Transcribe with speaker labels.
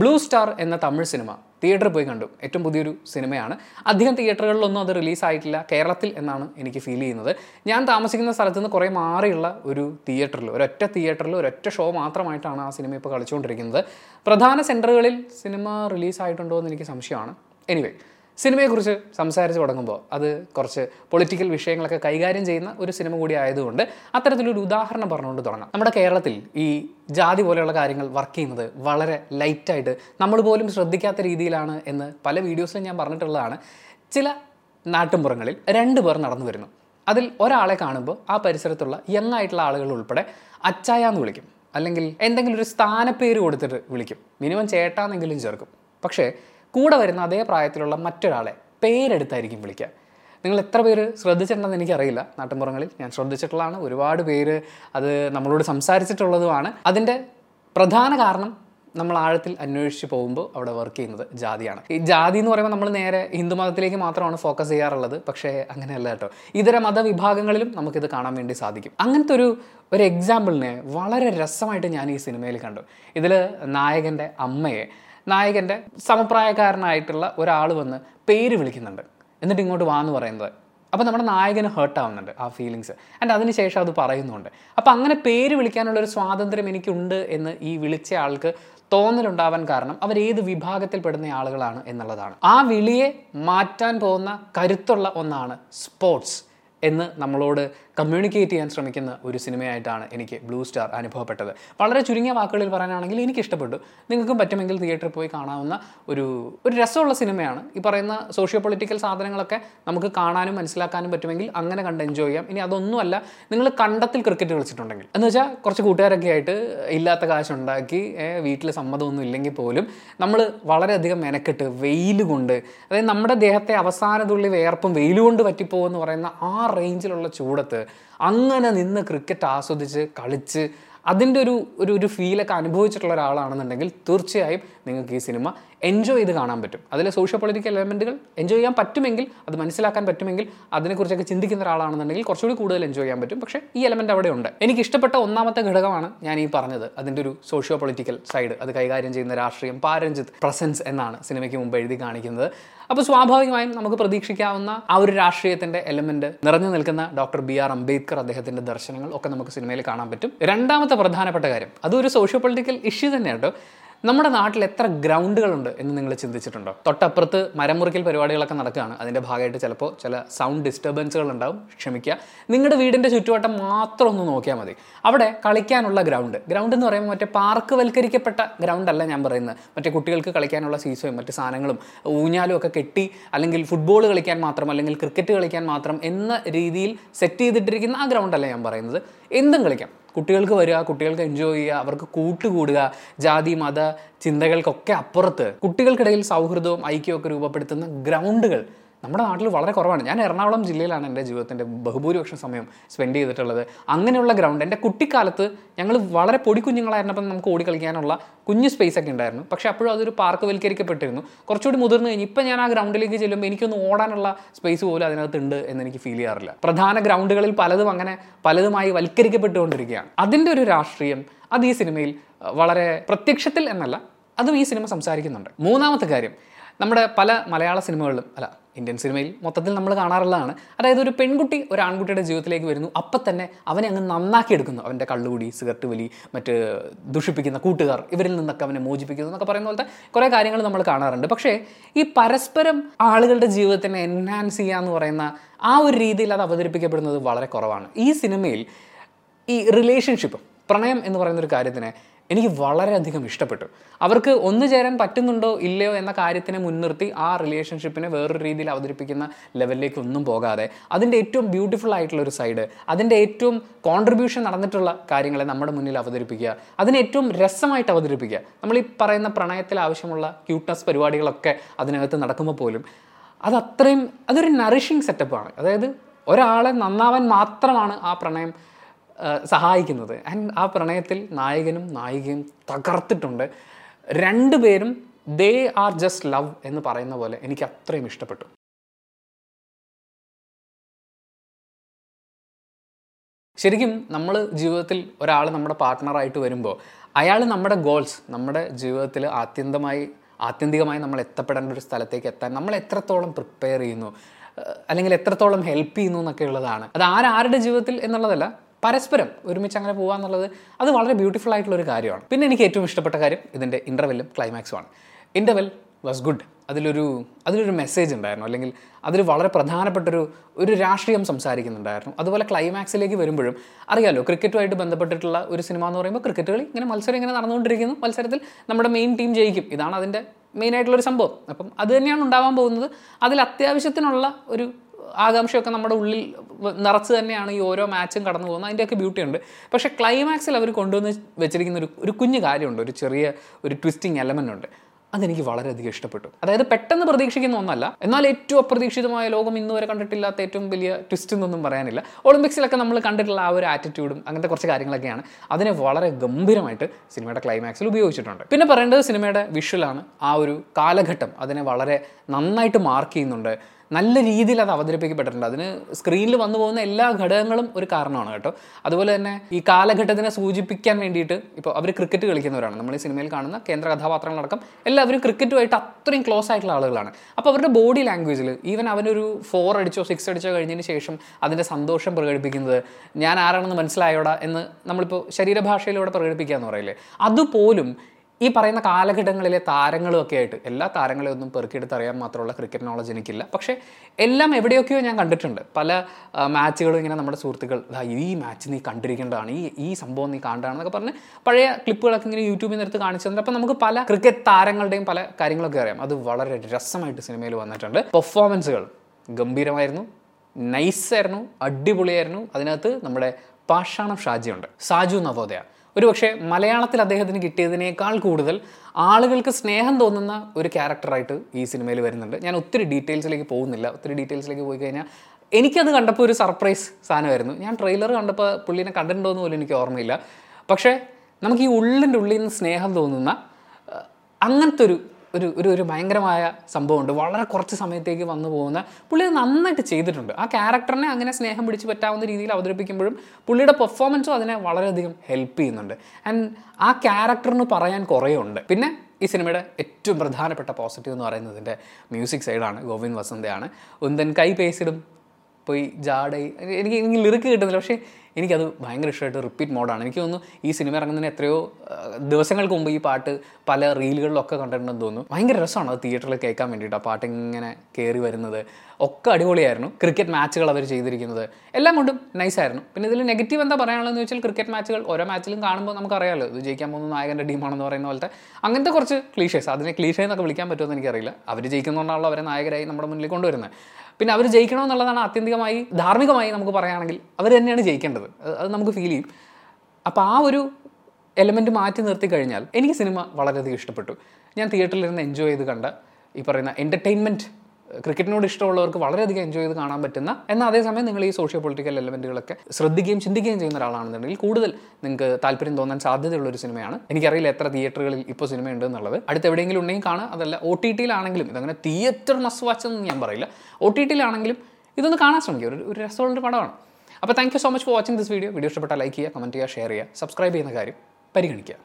Speaker 1: Blue star എന്ന Tamil cinema തിയേറ്ററിൽ പോയി കണ്ടു. ഏറ്റവും പുതിയൊരു സിനിമയാണ്. അധികം തിയേറ്ററുകളിലൊന്നും അത് റിലീസായിട്ടില്ല കേരളത്തിൽ എന്നാണ് എനിക്ക് ഫീൽ ചെയ്യുന്നത്. ഞാൻ താമസിക്കുന്ന സ്ഥലത്ത് നിന്ന് കുറേ മാറിയുള്ള ഒരു തിയേറ്ററിൽ ഒരൊറ്റ തിയേറ്ററിൽ ഒരൊറ്റ ഷോ മാത്രമായിട്ടാണ് ആ സിനിമ ഇപ്പോൾ കളിച്ചുകൊണ്ടിരിക്കുന്നത്. പ്രധാന സെന്ററുകളിൽ സിനിമ റിലീസായിട്ടുണ്ടോ എന്ന് എനിക്ക് സംശയമാണ്. എനിവേ സിനിമയെക്കുറിച്ച് സംസാരിച്ച് തുടങ്ങുമ്പോൾ അത് കുറച്ച് പൊളിറ്റിക്കൽ വിഷയങ്ങളൊക്കെ കൈകാര്യം ചെയ്യുന്ന ഒരു സിനിമ കൂടി ആയതുകൊണ്ട് അത്തരത്തിലൊരു ഉദാഹരണം പറഞ്ഞുകൊണ്ട് തുടങ്ങാം. നമ്മുടെ കേരളത്തിൽ ഈ ജാതി പോലെയുള്ള കാര്യങ്ങൾ വർക്ക് ചെയ്യുന്നത് വളരെ ലൈറ്റായിട്ട് നമ്മൾ പോലും ശ്രദ്ധിക്കാത്ത രീതിയിലാണ് എന്ന് പല വീഡിയോസിലും ഞാൻ പറഞ്ഞിട്ടുള്ളതാണ്. ചില നാട്ടിൻപുറങ്ങളിൽ രണ്ട് പേർ നടന്നു വരുന്നു. അതിൽ ഒരാളെ കാണുമ്പോൾ ആ പരിസരത്തുള്ള യങ് ആയിട്ടുള്ള ആളുകൾ ഉൾപ്പെടെ അച്ചായ എന്ന് വിളിക്കും. അല്ലെങ്കിൽ എന്തെങ്കിലും ഒരു സ്ഥാനപ്പേര് കൊടുത്തിട്ട് വിളിക്കും. മിനിമം ചേട്ടാന്നെങ്കിലും ചേർക്കും. പക്ഷേ കൂടെ വരുന്ന അതേ പ്രായത്തിലുള്ള മറ്റൊരാളെ പേരെടുത്തായിരിക്കും വിളിക്കുക. നിങ്ങൾ എത്ര പേര് ശ്രദ്ധിച്ചിട്ടുണ്ടെന്ന് എനിക്കറിയില്ല. നാട്ടിൻപുറങ്ങളിൽ ഞാൻ ശ്രദ്ധിച്ചിട്ടുള്ളതാണ്. ഒരുപാട് പേര് അത് നമ്മളോട് സംസാരിച്ചിട്ടുള്ളതുമാണ്. അതിന്റെ പ്രധാന കാരണം നമ്മൾ ആഴത്തിൽ അന്വേഷിച്ച് പോകുമ്പോൾ അവിടെ വർക്ക് ചെയ്യുന്നത് ജാതിയാണ്. ഈ ജാതി എന്ന് പറയുമ്പോൾ നമ്മൾ നേരെ ഹിന്ദു മതത്തിലേക്ക് മാത്രമാണ് ഫോക്കസ് ചെയ്യാറുള്ളത്. പക്ഷേ അങ്ങനെയല്ല കേട്ടോ. ഇതര മതവിഭാഗങ്ങളിലും നമുക്കിത് കാണാൻ വേണ്ടി സാധിക്കും. അങ്ങനത്തെ ഒരു ഒരു എക്സാമ്പിളിനെ വളരെ രസമായിട്ട് ഞാൻ ഈ സിനിമയിൽ കണ്ടു. ഇതിൽ നായകന്റെ അമ്മയെ നായകന്റെ സമപ്രായക്കാരനായിട്ടുള്ള ഒരാൾ വന്ന് പേര് വിളിക്കുന്നുണ്ട്. എന്നിട്ട് ഇങ്ങോട്ട് വാ എന്ന് പറയുന്നത്. അപ്പോൾ നമ്മുടെ നായകന് ഹേർട്ടാവുന്നുണ്ട് ആ ഫീലിങ്സ് ആൻഡ് അതിനുശേഷം അത് പറയുന്നുണ്ട്. അപ്പോൾ അങ്ങനെ പേര് വിളിക്കാനുള്ളൊരു സ്വാതന്ത്ര്യം എനിക്കുണ്ട് എന്ന് ഈ വിളിച്ച ആൾക്ക് തോന്നലുണ്ടാവാൻ കാരണം അവർ ഏത് വിഭാഗത്തിൽപ്പെടുന്ന ആളുകളാണ് എന്നുള്ളതാണ്. ആ വിളിയെ മാറ്റാൻ പോകുന്ന കരുത്തുള്ള ഒന്നാണ് സ്പോർട്സ് എന്ന് നമ്മളോട് കമ്മ്യൂണിക്കേറ്റ് ചെയ്യാൻ ശ്രമിക്കുന്ന ഒരു സിനിമയായിട്ടാണ് എനിക്ക് ബ്ലൂ സ്റ്റാർ അനുഭവപ്പെട്ടത്. വളരെ ചുരുങ്ങിയ വാക്കുകളിൽ പറയാനാണെങ്കിൽ എനിക്ക് ഇഷ്ടപ്പെട്ടു നിങ്ങൾക്കും പറ്റുമെങ്കിൽ തിയേറ്ററിൽ പോയി കാണാവുന്ന ഒരു ഒരു രസമുള്ള സിനിമയാണ്. ഈ പറയുന്ന സോഷ്യോ പൊളിറ്റിക്കൽ സാധനങ്ങളൊക്കെ നമുക്ക് കാണാനും മനസ്സിലാക്കാനും പറ്റുമെങ്കിൽ അങ്ങനെ കണ്ട് എൻജോയ് ചെയ്യാം. ഇനി അതൊന്നുമല്ല നിങ്ങൾ കണ്ടത്തിൽ ക്രിക്കറ്റ് കളിച്ചിട്ടുണ്ടെങ്കിൽ. എന്ന് വെച്ചാൽ കുറച്ച് കൂട്ടുകാരൊക്കെ ആയിട്ട് ഇല്ലാത്ത കാശുണ്ടാക്കി വീട്ടിൽ സമ്മതമൊന്നും ഇല്ലെങ്കിൽ പോലും നമ്മൾ വളരെയധികം മെനക്കെട്ട് വെയിൽ കൊണ്ട് അതായത് നമ്മുടെ ദേഹത്തെ അവസാനതുള്ളി വേർപ്പും വെയിൽ കൊണ്ട് പറ്റിപ്പോകുമെന്ന് പറയുന്ന ആ റേഞ്ചിലുള്ള ചൂടത്ത് അങ്ങനെ നിന്ന് ക്രിക്കറ്റ് ആസ്വദിച്ച് കളിച്ച് അതിന്റെ ഒരു ഒരു ഒരു ഫീലൊക്കെ അനുഭവിച്ചിട്ടുള്ള ഒരാളാണെന്നുണ്ടെങ്കിൽ തീർച്ചയായും നിങ്ങൾക്ക് ഈ സിനിമ എൻജോയ് ചെയ്ത് കാണാൻ പറ്റും. അതിലെ സോഷ്യോ പൊളിറ്റിക്കൽ എലമെന്റുകൾ എൻജോയ് ചെയ്യാൻ പറ്റുമെങ്കിൽ അത് മനസ്സിലാക്കാൻ പറ്റുമെങ്കിൽ അതിനെക്കുറിച്ചൊക്കെ ചിന്തിക്കുന്ന ഒരാളാണെന്നുണ്ടെങ്കിൽ കുറച്ചുകൂടി കൂടുതൽ എൻജോയ് ചെയ്യാൻ പറ്റും. പക്ഷേ ഈ എലമെന്റ് അവിടെ ഉണ്ട്. എനിക്ക് ഇഷ്ടപ്പെട്ട ഒന്നാമത്തെ ഘടകമാണ് ഞാൻ ഈ പറഞ്ഞത്. അതിന്റെ ഒരു സോഷ്യോ പൊളിറ്റിക്കൽ സൈഡ് അത് കൈകാര്യം ചെയ്യുന്ന രാഷ്ട്രീയം പാരഞ്ചിത് പ്രസൻസ് എന്നാണ് സിനിമയ്ക്ക് മുമ്പ് എഴുതി കാണിക്കുന്നത്. അപ്പോൾ സ്വാഭാവികമായും നമുക്ക് പ്രതീക്ഷിക്കാവുന്ന ആ ഒരു രാഷ്ട്രീയത്തിന്റെ എലമെന്റ് നിറഞ്ഞു നിൽക്കുന്ന ഡോക്ടർ ബി ആർ അംബേദ്കർ അദ്ദേഹത്തിന്റെ ദർശനങ്ങൾ ഒക്കെ നമുക്ക് സിനിമയിൽ കാണാൻ പറ്റും. രണ്ടാമത്തെ പ്രധാനപ്പെട്ട കാര്യം. അതൊരു സോഷ്യോ പൊളിറ്റിക്കൽ ഇഷ്യൂ തന്നെയാണ് കേട്ടോ. നമ്മുടെ നാട്ടിൽ എത്ര ഗ്രൗണ്ടുകളുണ്ട് എന്ന് നിങ്ങൾ ചിന്തിച്ചിട്ടുണ്ടോ? തൊട്ടപ്പുറത്ത് മരം മുറിക്കൽ പരിപാടികളൊക്കെ നടക്കുകയാണ്. അതിന്റെ ഭാഗമായിട്ട് ചിലപ്പോൾ ചില സൗണ്ട് ഡിസ്റ്റർബൻസുകൾ ഉണ്ടാവും. ക്ഷമിക്കുക. നിങ്ങളുടെ വീടിന്റെ ചുറ്റുവട്ടം മാത്രം ഒന്ന് നോക്കിയാൽ മതി. അവിടെ കളിക്കാനുള്ള ഗ്രൗണ്ട് ഗ്രൗണ്ട് എന്ന് പറയുമ്പോൾ മറ്റേ പാർക്ക് വൽക്കരിക്കപ്പെട്ട ഗ്രൗണ്ട് അല്ല ഞാൻ പറയുന്നത്. മറ്റേ കുട്ടികൾക്ക് കളിക്കാനുള്ള സീസോയും മറ്റ് സാധനങ്ങളും ഊഞ്ഞാലും ഒക്കെ കെട്ടി അല്ലെങ്കിൽ ഫുട്ബോൾ കളിക്കാൻ മാത്രം അല്ലെങ്കിൽ ക്രിക്കറ്റ് കളിക്കാൻ മാത്രം എന്ന രീതിയിൽ സെറ്റ് ചെയ്തിട്ടിരിക്കുന്ന ആ ഗ്രൗണ്ട് അല്ല ഞാൻ പറയുന്നത്. എന്തും കളിക്കാം. കുട്ടികൾക്ക് വരിക കുട്ടികൾക്ക് എൻജോയ് ചെയ്യുക അവർക്ക് കൂട്ടുകൂടുക ജാതി മത ചിന്തകൾക്കൊക്കെ അപ്പുറത്ത് കുട്ടികൾക്കിടയിൽ സൗഹൃദവും ഐക്യവും ഒക്കെ രൂപപ്പെടുത്തുന്ന ഗ്രൗണ്ടുകൾ നമ്മുടെ നാട്ടിൽ വളരെ കുറവാണ്. ഞാൻ എറണാകുളം ജില്ലയിലാണ് എന്റെ ജീവിതത്തിന്റെ ബഹുഭൂരിപക്ഷം സമയം സ്പെൻഡ് ചെയ്തിട്ടുള്ളത്. അങ്ങനെയുള്ള ഗ്രൗണ്ട് എന്റെ കുട്ടിക്കാലത്ത് ഞങ്ങൾ വളരെ പൊടി കുഞ്ഞുങ്ങളായിരുന്നപ്പം നമുക്ക് ഓടി കളിക്കാനുള്ള കുഞ്ഞു സ്പേസ് ഒക്കെ ഉണ്ടായിരുന്നു. പക്ഷേ അപ്പോഴും അതൊരു പാർക്ക് വൽക്കരിക്കപ്പെട്ടിരുന്നു. കുറച്ചുകൂടി മുതിർന്നു കഴിഞ്ഞ് ഇപ്പം ഞാൻ ആ ഗ്രൗണ്ടിലേക്ക് ചെല്ലുമ്പോൾ എനിക്കൊന്ന് ഓടാനുള്ള സ്പേസ് പോലും അതിനകത്ത് ഉണ്ട് എന്ന് എനിക്ക് ഫീൽ ചെയ്യാറില്ല. പ്രധാന ഗ്രൗണ്ടുകളിൽ പലതും അങ്ങനെ പലതുമായി വൽക്കരിക്കപ്പെട്ടുകൊണ്ടിരിക്കുകയാണ്. അതിന്റെ ഒരു രാഷ്ട്രീയം അത് ഈ സിനിമയിൽ വളരെ പ്രത്യക്ഷത്തിൽ എന്നല്ല അതും ഈ സിനിമ സംസാരിക്കുന്നുണ്ട്. മൂന്നാമത്തെ കാര്യം നമ്മുടെ പല മലയാള സിനിമകളിലും അല്ല ഇന്ത്യൻ സിനിമയിൽ മൊത്തത്തിൽ നമ്മൾ കാണാറുള്ളതാണ്. അതായത് ഒരു പെൺകുട്ടി ഒരു ആൺകുട്ടിയുടെ ജീവിതത്തിലേക്ക് വരുന്നു. അപ്പം തന്നെ അവനെ അങ്ങ് നന്നാക്കി എടുക്കുന്നു. അവന്റെ കള്ളുകൂടി സിഗരറ്റ് വലി മറ്റ് ദുഷിപ്പിക്കുന്ന കൂട്ടുകാർ ഇവരിൽ നിന്നൊക്കെ അവനെ മോചിപ്പിക്കുന്നു എന്നൊക്കെ പറയുന്ന പോലത്തെ കുറേ കാര്യങ്ങൾ നമ്മൾ കാണാറുണ്ട്. പക്ഷേ ഈ പരസ്പരം ആളുകളുടെ ജീവിതത്തിനെ എൻഹാൻസ് ചെയ്യുക എന്ന് പറയുന്ന ആ ഒരു രീതിയിൽ അത് അവതരിപ്പിക്കപ്പെടുന്നത് വളരെ കുറവാണ്. ഈ സിനിമയിൽ ഈ റിലേഷൻഷിപ്പ് പ്രണയം എന്ന് പറയുന്ന ഒരു കാര്യത്തിനെ എനിക്ക് വളരെയധികം ഇഷ്ടപ്പെട്ടു. അവർക്ക് ഒന്നു ചേരാൻ പറ്റുന്നുണ്ടോ ഇല്ലയോ എന്ന കാര്യത്തിനെ മുൻനിർത്തി ആ റിലേഷൻഷിപ്പിനെ വേറൊരു രീതിയിൽ അവതരിപ്പിക്കുന്ന ലെവലിലേക്ക് ഒന്നും പോകാതെ അതിന്റെ ഏറ്റവും ബ്യൂട്ടിഫുൾ ആയിട്ടുള്ള ഒരു സൈഡ് അതിന്റെ ഏറ്റവും കോൺട്രിബ്യൂഷൻ നടന്നിട്ടുള്ള കാര്യങ്ങളെ നമ്മുടെ മുന്നിൽ അവതരിപ്പിക്കുക അതിനെ ഏറ്റവും രസമായിട്ട് അവതരിപ്പിക്കുക. നമ്മൾ ഈ പറയുന്ന പ്രണയത്തിൽ ആവശ്യമുള്ള ക്യൂട്ട്നസ് പരിപാടികളൊക്കെ അതിനകത്ത് നടക്കുമ്പോൾ പോലും അത് അത്രയും അതൊരു നറിഷിങ് സെറ്റപ്പാണ് അതായത് ഒരാളെ നന്നാവാൻ മാത്രമാണ് ആ പ്രണയം സഹായിക്കുന്നത്. ആൻഡ് ആ പ്രണയത്തിൽ നായകനും നായികയും തകർത്തിട്ടുണ്ട്. രണ്ടുപേരും ദേ ആർ ജസ്റ്റ് ലവ് എന്ന് പറയുന്ന പോലെ എനിക്ക് അത്രയും ഇഷ്ടപ്പെട്ടു. ശരിക്കും നമ്മൾ ജീവിതത്തിൽ ഒരാൾ നമ്മുടെ പാർട്ട്ണറായിട്ട് വരുമ്പോൾ അയാൾ നമ്മുടെ ഗോൾസ് നമ്മുടെ ജീവിതത്തിൽ ആത്യന്തമായി ആത്യന്തികമായി നമ്മൾ എത്തപ്പെടേണ്ട ഒരു സ്ഥലത്തേക്ക് എത്താൻ നമ്മൾ എത്രത്തോളം പ്രിപ്പയർ ചെയ്യുന്നു അല്ലെങ്കിൽ എത്രത്തോളം ഹെൽപ്പ് ചെയ്യുന്നു എന്നൊക്കെ ഉള്ളതാണ്. അത് ആരാരുടെ ജീവിതത്തിൽ എന്നുള്ളതല്ല പരസ്പരം ഒരുമിച്ച് അങ്ങനെ പോകുക എന്നുള്ളത് അത് വളരെ ബ്യൂട്ടിഫുൾ ആയിട്ടുള്ള ഒരു കാര്യമാണ്. പിന്നെ എനിക്ക് ഏറ്റവും ഇഷ്ടപ്പെട്ട കാര്യം ഇതിന്റെ ഇന്റർവെല്ലും ക്ലൈമാക്സുമാണ് ഇന്റർവെൽ വാസ് ഗുഡ് അതിലൊരു അതിലൊരു മെസ്സേജ് ഉണ്ടായിരുന്നു. അല്ലെങ്കിൽ അതിൽ വളരെ പ്രധാനപ്പെട്ടൊരു ഒരു രാഷ്ട്രീയം സംസാരിക്കുന്നുണ്ടായിരുന്നു. അതുപോലെ ക്ലൈമാക്സിലേക്ക് വരുമ്പോഴും അറിയാലോ ക്രിക്കറ്റുമായിട്ട് ബന്ധപ്പെട്ടിട്ടുള്ള ഒരു സിനിമ എന്ന് പറയുമ്പോൾ ക്രിക്കറ്റ് കളി ഇങ്ങനെ മത്സരം ഇങ്ങനെ നടന്നുകൊണ്ടിരിക്കുന്നു. മത്സരത്തിൽ നമ്മുടെ മെയിൻ ടീം ജയിക്കും. ഇതാണ് അതിന്റെ മെയിനായിട്ടുള്ളൊരു സംഭവം. അപ്പം അത് തന്നെയാണ് ഉണ്ടാവാൻ പോകുന്നത്. അതിൽ അത്യാവശ്യത്തിനുള്ള ഒരു ആകാംക്ഷയൊക്കെ നമ്മുടെ ഉള്ളിൽ നിറച്ച് തന്നെയാണ് ഈ ഓരോ മാച്ചും കടന്നു പോകുന്നത്. അതിന്റെയൊക്കെ ബ്യൂട്ടി ഉണ്ട് പക്ഷേ ക്ലൈമാക്സിൽ അവർ കൊണ്ടുവന്ന് വെച്ചിരിക്കുന്ന ഒരു ഒരു കുഞ്ഞു കാര്യമുണ്ട്. ഒരു ചെറിയ ഒരു ട്വിസ്റ്റിംഗ് എലമെന്റ് ഉണ്ട്. അതെനിക്ക് വളരെയധികം ഇഷ്ടപ്പെട്ടു. അതായത് പെട്ടെന്ന് പ്രതീക്ഷിക്കുന്ന ഒന്നല്ല. എന്നാൽ ഏറ്റവും അപ്രതീക്ഷിതമായ ലോകം ഇന്ന് വരെ കണ്ടിട്ടില്ലാത്ത ഏറ്റവും വലിയ ട്വിസ്റ്റ് എന്നൊന്നും പറയാനില്ല. ഒളിമ്പിക്സിലൊക്കെ നമ്മൾ കണ്ടിട്ടുള്ള ആ ഒരു ആറ്റിറ്റ്യൂഡും അങ്ങനത്തെ കുറച്ച് കാര്യങ്ങളൊക്കെയാണ് അതിനെ വളരെ ഗംഭീരമായിട്ട് സിനിമയുടെ ക്ലൈമാക്സിൽ ഉപയോഗിച്ചിട്ടുണ്ട്. പിന്നെ പറയേണ്ടത് സിനിമയുടെ വിഷ്വലാണ് ആ ഒരു കാലഘട്ടം അതിനെ വളരെ നന്നായിട്ട് മാർക്ക് ചെയ്യുന്നുണ്ട്. നല്ല രീതിയിൽ അത് അവതരിപ്പിക്കപ്പെട്ടിട്ടുണ്ട്. അതിന് സ്ക്രീനിൽ വന്നു പോകുന്ന എല്ലാ ഘടകങ്ങളും ഒരു കാരണമാണ് കേട്ടോ. അതുപോലെ തന്നെ ഈ കാലഘട്ടത്തിനെ സൂചിപ്പിക്കാൻ വേണ്ടിയിട്ട് ഇപ്പോൾ അവർ ക്രിക്കറ്റ് കളിക്കുന്നവരാണ്. നമ്മൾ ഈ സിനിമയിൽ കാണുന്ന കേന്ദ്ര കഥാപാത്രങ്ങളടക്കം എല്ലാവരും ക്രിക്കറ്റുമായിട്ട് അത്രയും ക്ലോസ് ആയിട്ടുള്ള ആളുകളാണ്. അപ്പോൾ അവരുടെ ബോഡി ലാംഗ്വേജിൽ ഈവൻ അവനൊരു ഫോർ അടിച്ചോ സിക്സ് അടിച്ചോ കഴിഞ്ഞതിന് ശേഷം അതിന്റെ സന്തോഷം പ്രകടിപ്പിക്കുന്നത് ഞാൻ ആരാണെന്ന് മനസ്സിലായോടാ എന്ന് നമ്മളിപ്പോൾ ശരീരഭാഷയിലൂടെ പ്രകടിപ്പിക്കുക എന്ന് പറയില്ലേ? അതുപോലും ഈ പറയുന്ന കാലഘട്ടങ്ങളിലെ താരങ്ങളും ഒക്കെ ആയിട്ട് എല്ലാ താരങ്ങളെ ഒന്നും പെറുക്കിയെടുത്ത് അറിയാൻ മാത്രമുള്ള ക്രിക്കറ്റ് നോളജ് എനിക്കില്ല. പക്ഷേ എല്ലാം എവിടെയൊക്കെയോ ഞാൻ കണ്ടിട്ടുണ്ട്. പല മാച്ചുകളും ഇങ്ങനെ നമ്മുടെ സുഹൃത്തുക്കൾ "ദാ ഈ മാച്ച് നീ കണ്ടിരിക്കേണ്ടതാണ്. ഈ ഈ സംഭവം നീ കാണേണ്ടതാണെന്നൊക്കെ പറഞ്ഞ് പഴയ ക്ലിപ്പുകളൊക്കെ ഇങ്ങനെ യൂട്യൂബിൽ നിന്ന് എടുത്ത് കാണിച്ചു തന്നിട്ട് അപ്പോൾ നമുക്ക് പല ക്രിക്കറ്റ് താരങ്ങളുടെയും പല കാര്യങ്ങളൊക്കെ അറിയാം. അത് വളരെ രസമായിട്ട് സിനിമയിൽ വന്നിട്ടുണ്ട്. പെർഫോമൻസുകൾ ഗംഭീരമായിരുന്നു. നൈസായിരുന്നു അടിപൊളിയായിരുന്നു. അതിനകത്ത് നമ്മുടെ പാഷാണം ഷാജിയുണ്ട്. സാജു നവോദയ. ഒരുപക്ഷെ മലയാളത്തിൽ അദ്ദേഹത്തിന് കിട്ടിയതിനേക്കാൾ കൂടുതൽ ആളുകൾക്ക് സ്നേഹം തോന്നുന്ന ഒരു ക്യാരക്ടറായിട്ട് ഈ സിനിമയിൽ വരുന്നുണ്ട്. ഞാൻ ഒത്തിരി ഡീറ്റെയിൽസിലേക്ക് പോകുന്നില്ല. ഒത്തിരി ഡീറ്റെയിൽസിലേക്ക് പോയി കഴിഞ്ഞാൽ എനിക്കത് കണ്ടപ്പോൾ ഒരു സർപ്രൈസ് സാധനമായിരുന്നു. ഞാൻ ട്രെയിലർ കണ്ടപ്പോൾ പുള്ളിനെ കണ്ടിട്ടുണ്ടോ എന്ന് പോലും എനിക്ക് ഓർമ്മയില്ല. പക്ഷേ നമുക്ക് ഈ ഉള്ളിന്റെ ഉള്ളിൽ നിന്ന് സ്നേഹം തോന്നുന്ന അങ്ങനത്തെ ഒരു ഒരു ഒരു ഒരു ഭയങ്കരമായ സംഭവമുണ്ട്. വളരെ കുറച്ച് സമയത്തേക്ക് വന്നു പോകുന്ന പുള്ളി നന്നായിട്ട് ചെയ്തിട്ടുണ്ട്. ആ ക്യാരക്ടറിനെ അങ്ങനെ സ്നേഹം പിടിച്ച് പറ്റാവുന്ന രീതിയിൽ അവതരിപ്പിക്കുമ്പോഴും പുള്ളിയുടെ പെർഫോമൻസും അതിനെ വളരെയധികം ഹെൽപ്പ് ചെയ്യുന്നുണ്ട്. ആൻഡ് ആ ക്യാരക്ടറിന് പറയാൻ കുറേ ഉണ്ട് പിന്നെ ഈ സിനിമയുടെ ഏറ്റവും പ്രധാനപ്പെട്ട പോസിറ്റീവ് എന്ന് പറയുന്നതിന്റെ മ്യൂസിക് സൈഡാണ് ഗോവിന്ദ് വസന്തയാണ്. ഉന്തൻ കൈ പേസിടും പോയി ജാഡായി. എനിക്ക് എനിക്ക് ലിറിക്ക് കിട്ടുന്നില്ല. പക്ഷേ എനിക്കത് ഭയങ്കര ഇഷ്ടമായിട്ട് റിപ്പീറ്റ് മോഡാണ് എനിക്ക് തോന്നുന്നു ഈ സിനിമ ഇറങ്ങുന്നതിന് എത്രയോ ദിവസങ്ങൾക്ക് മുമ്പ് ഈ പാട്ട് പല റീലുകളിലൊക്കെ കണ്ടിട്ടുണ്ടെന്ന് തോന്നുന്നു. ഭയങ്കര രസമാണ് അത് തിയേറ്ററിൽ കേൾക്കാൻ വേണ്ടിയിട്ട് ആ പാട്ട് ഇങ്ങനെ കയറി വരുന്നത്. ഒക്കെ അടിപൊളിയായിരുന്നു. ക്രിക്കറ്റ് മാച്ചുകൾ അവർ ചെയ്തിരിക്കുന്നത്. എല്ലാം കൊണ്ടും നൈസായിരുന്നു പിന്നെ ഇതിൽ നെഗറ്റീവ് എന്താ പറയാനുള്ളതെന്ന് വെച്ചാൽ ക്രിക്കറ്റ് മാച്ചുകൾ ഓരോ മാച്ചിലും കാണുമ്പോൾ നമുക്കറിയാമല്ലോ ഇത് ജയിക്കാൻ പോകുന്ന നായകന്റെ ടീമാണെന്ന് പറയുന്ന പോലത്തെ അങ്ങനത്തെ കുറച്ച് ക്ലീഷേസ് അതിനെ ക്ലീഷേ എന്നൊക്കെ വിളിക്കാൻ പറ്റുമെന്ന് എനിക്കറിയില്ല. അവർ ജയിക്കുന്നതുകൊണ്ടാണല്ലോ അവരെ നായകരായി നമ്മുടെ മുന്നിൽ കൊണ്ടുവരുന്നത്. പിന്നെ അവർ ജയിക്കണമെന്നുള്ളതാണ് ആത്യന്തികമായി ധാർമ്മികമായി നമുക്ക് പറയുകയാണെങ്കിൽ അവർ തന്നെയാണ് ജയിക്കേണ്ടത്. അത് നമുക്ക് ഫീൽ ചെയ്യും. അപ്പോൾ ആ ഒരു എലമെന്റ് മാറ്റി നിർത്തി കഴിഞ്ഞാൽ എനിക്ക് സിനിമ വളരെയധികം ഇഷ്ടപ്പെട്ടു. ഞാൻ തിയേറ്ററിലിരുന്ന് എൻജോയ് ചെയ്ത് കണ്ട ഈ പറയുന്ന എന്റർടൈൻമെന്റ് ക്രിക്കറ്റിനോട് ഇഷ്ടമുള്ളവർക്ക് വളരെയധികം എൻജോയ് ചെയ്ത് കാണാൻ പറ്റുന്ന എന്നാൽ അതേസമയം നിങ്ങൾ ഈ സോഷ്യോ പൊളിറ്റിക്കൽ എലമെന്റുകളൊക്കെ ശ്രദ്ധിക്കുകയും ചിന്തിക്കുകയും ചെയ്യുന്ന ഒരാളാണെന്നുണ്ടെങ്കിൽ കൂടുതൽ നിങ്ങൾക്ക് താല്പര്യം തോന്നാൻ സാധ്യതയുള്ള ഒരു സിനിമയാണ്. എനിക്കറിയില്ല എത്ര തിയേറ്ററുകളിൽ ഇപ്പോൾ സിനിമ ഉണ്ട് എന്നുള്ളത്. അടുത്ത് എവിടെയെങ്കിലും ഉണ്ടെങ്കിൽ കാണാം. അതല്ല ഒ ടി ടിയിലാണെങ്കിലും ഇതങ്ങനെ തിയേറ്റർ മസ് വാച്ച് എന്ന് ഞാൻ പറയില്ല. ഒ ടി ടിയിലാണെങ്കിലും ഇതൊന്ന് കാണാൻ ശ്രമിക്കുക. ഒരു ഒരു രസമുള്ളൊരു പടമാണ്. അപ്പോൾ thank you so much for watching this video video ഇഷ്ടപ്പെട്ടാൽ ലൈക്ക് ചെയ്യുക കമന്റ് ചെയ്യുക ഷെയർ ചെയ്യുക സബ്സ്ക്രൈബ് ചെയ്യുന്ന കാര്യം പരിഗണിക്കുക.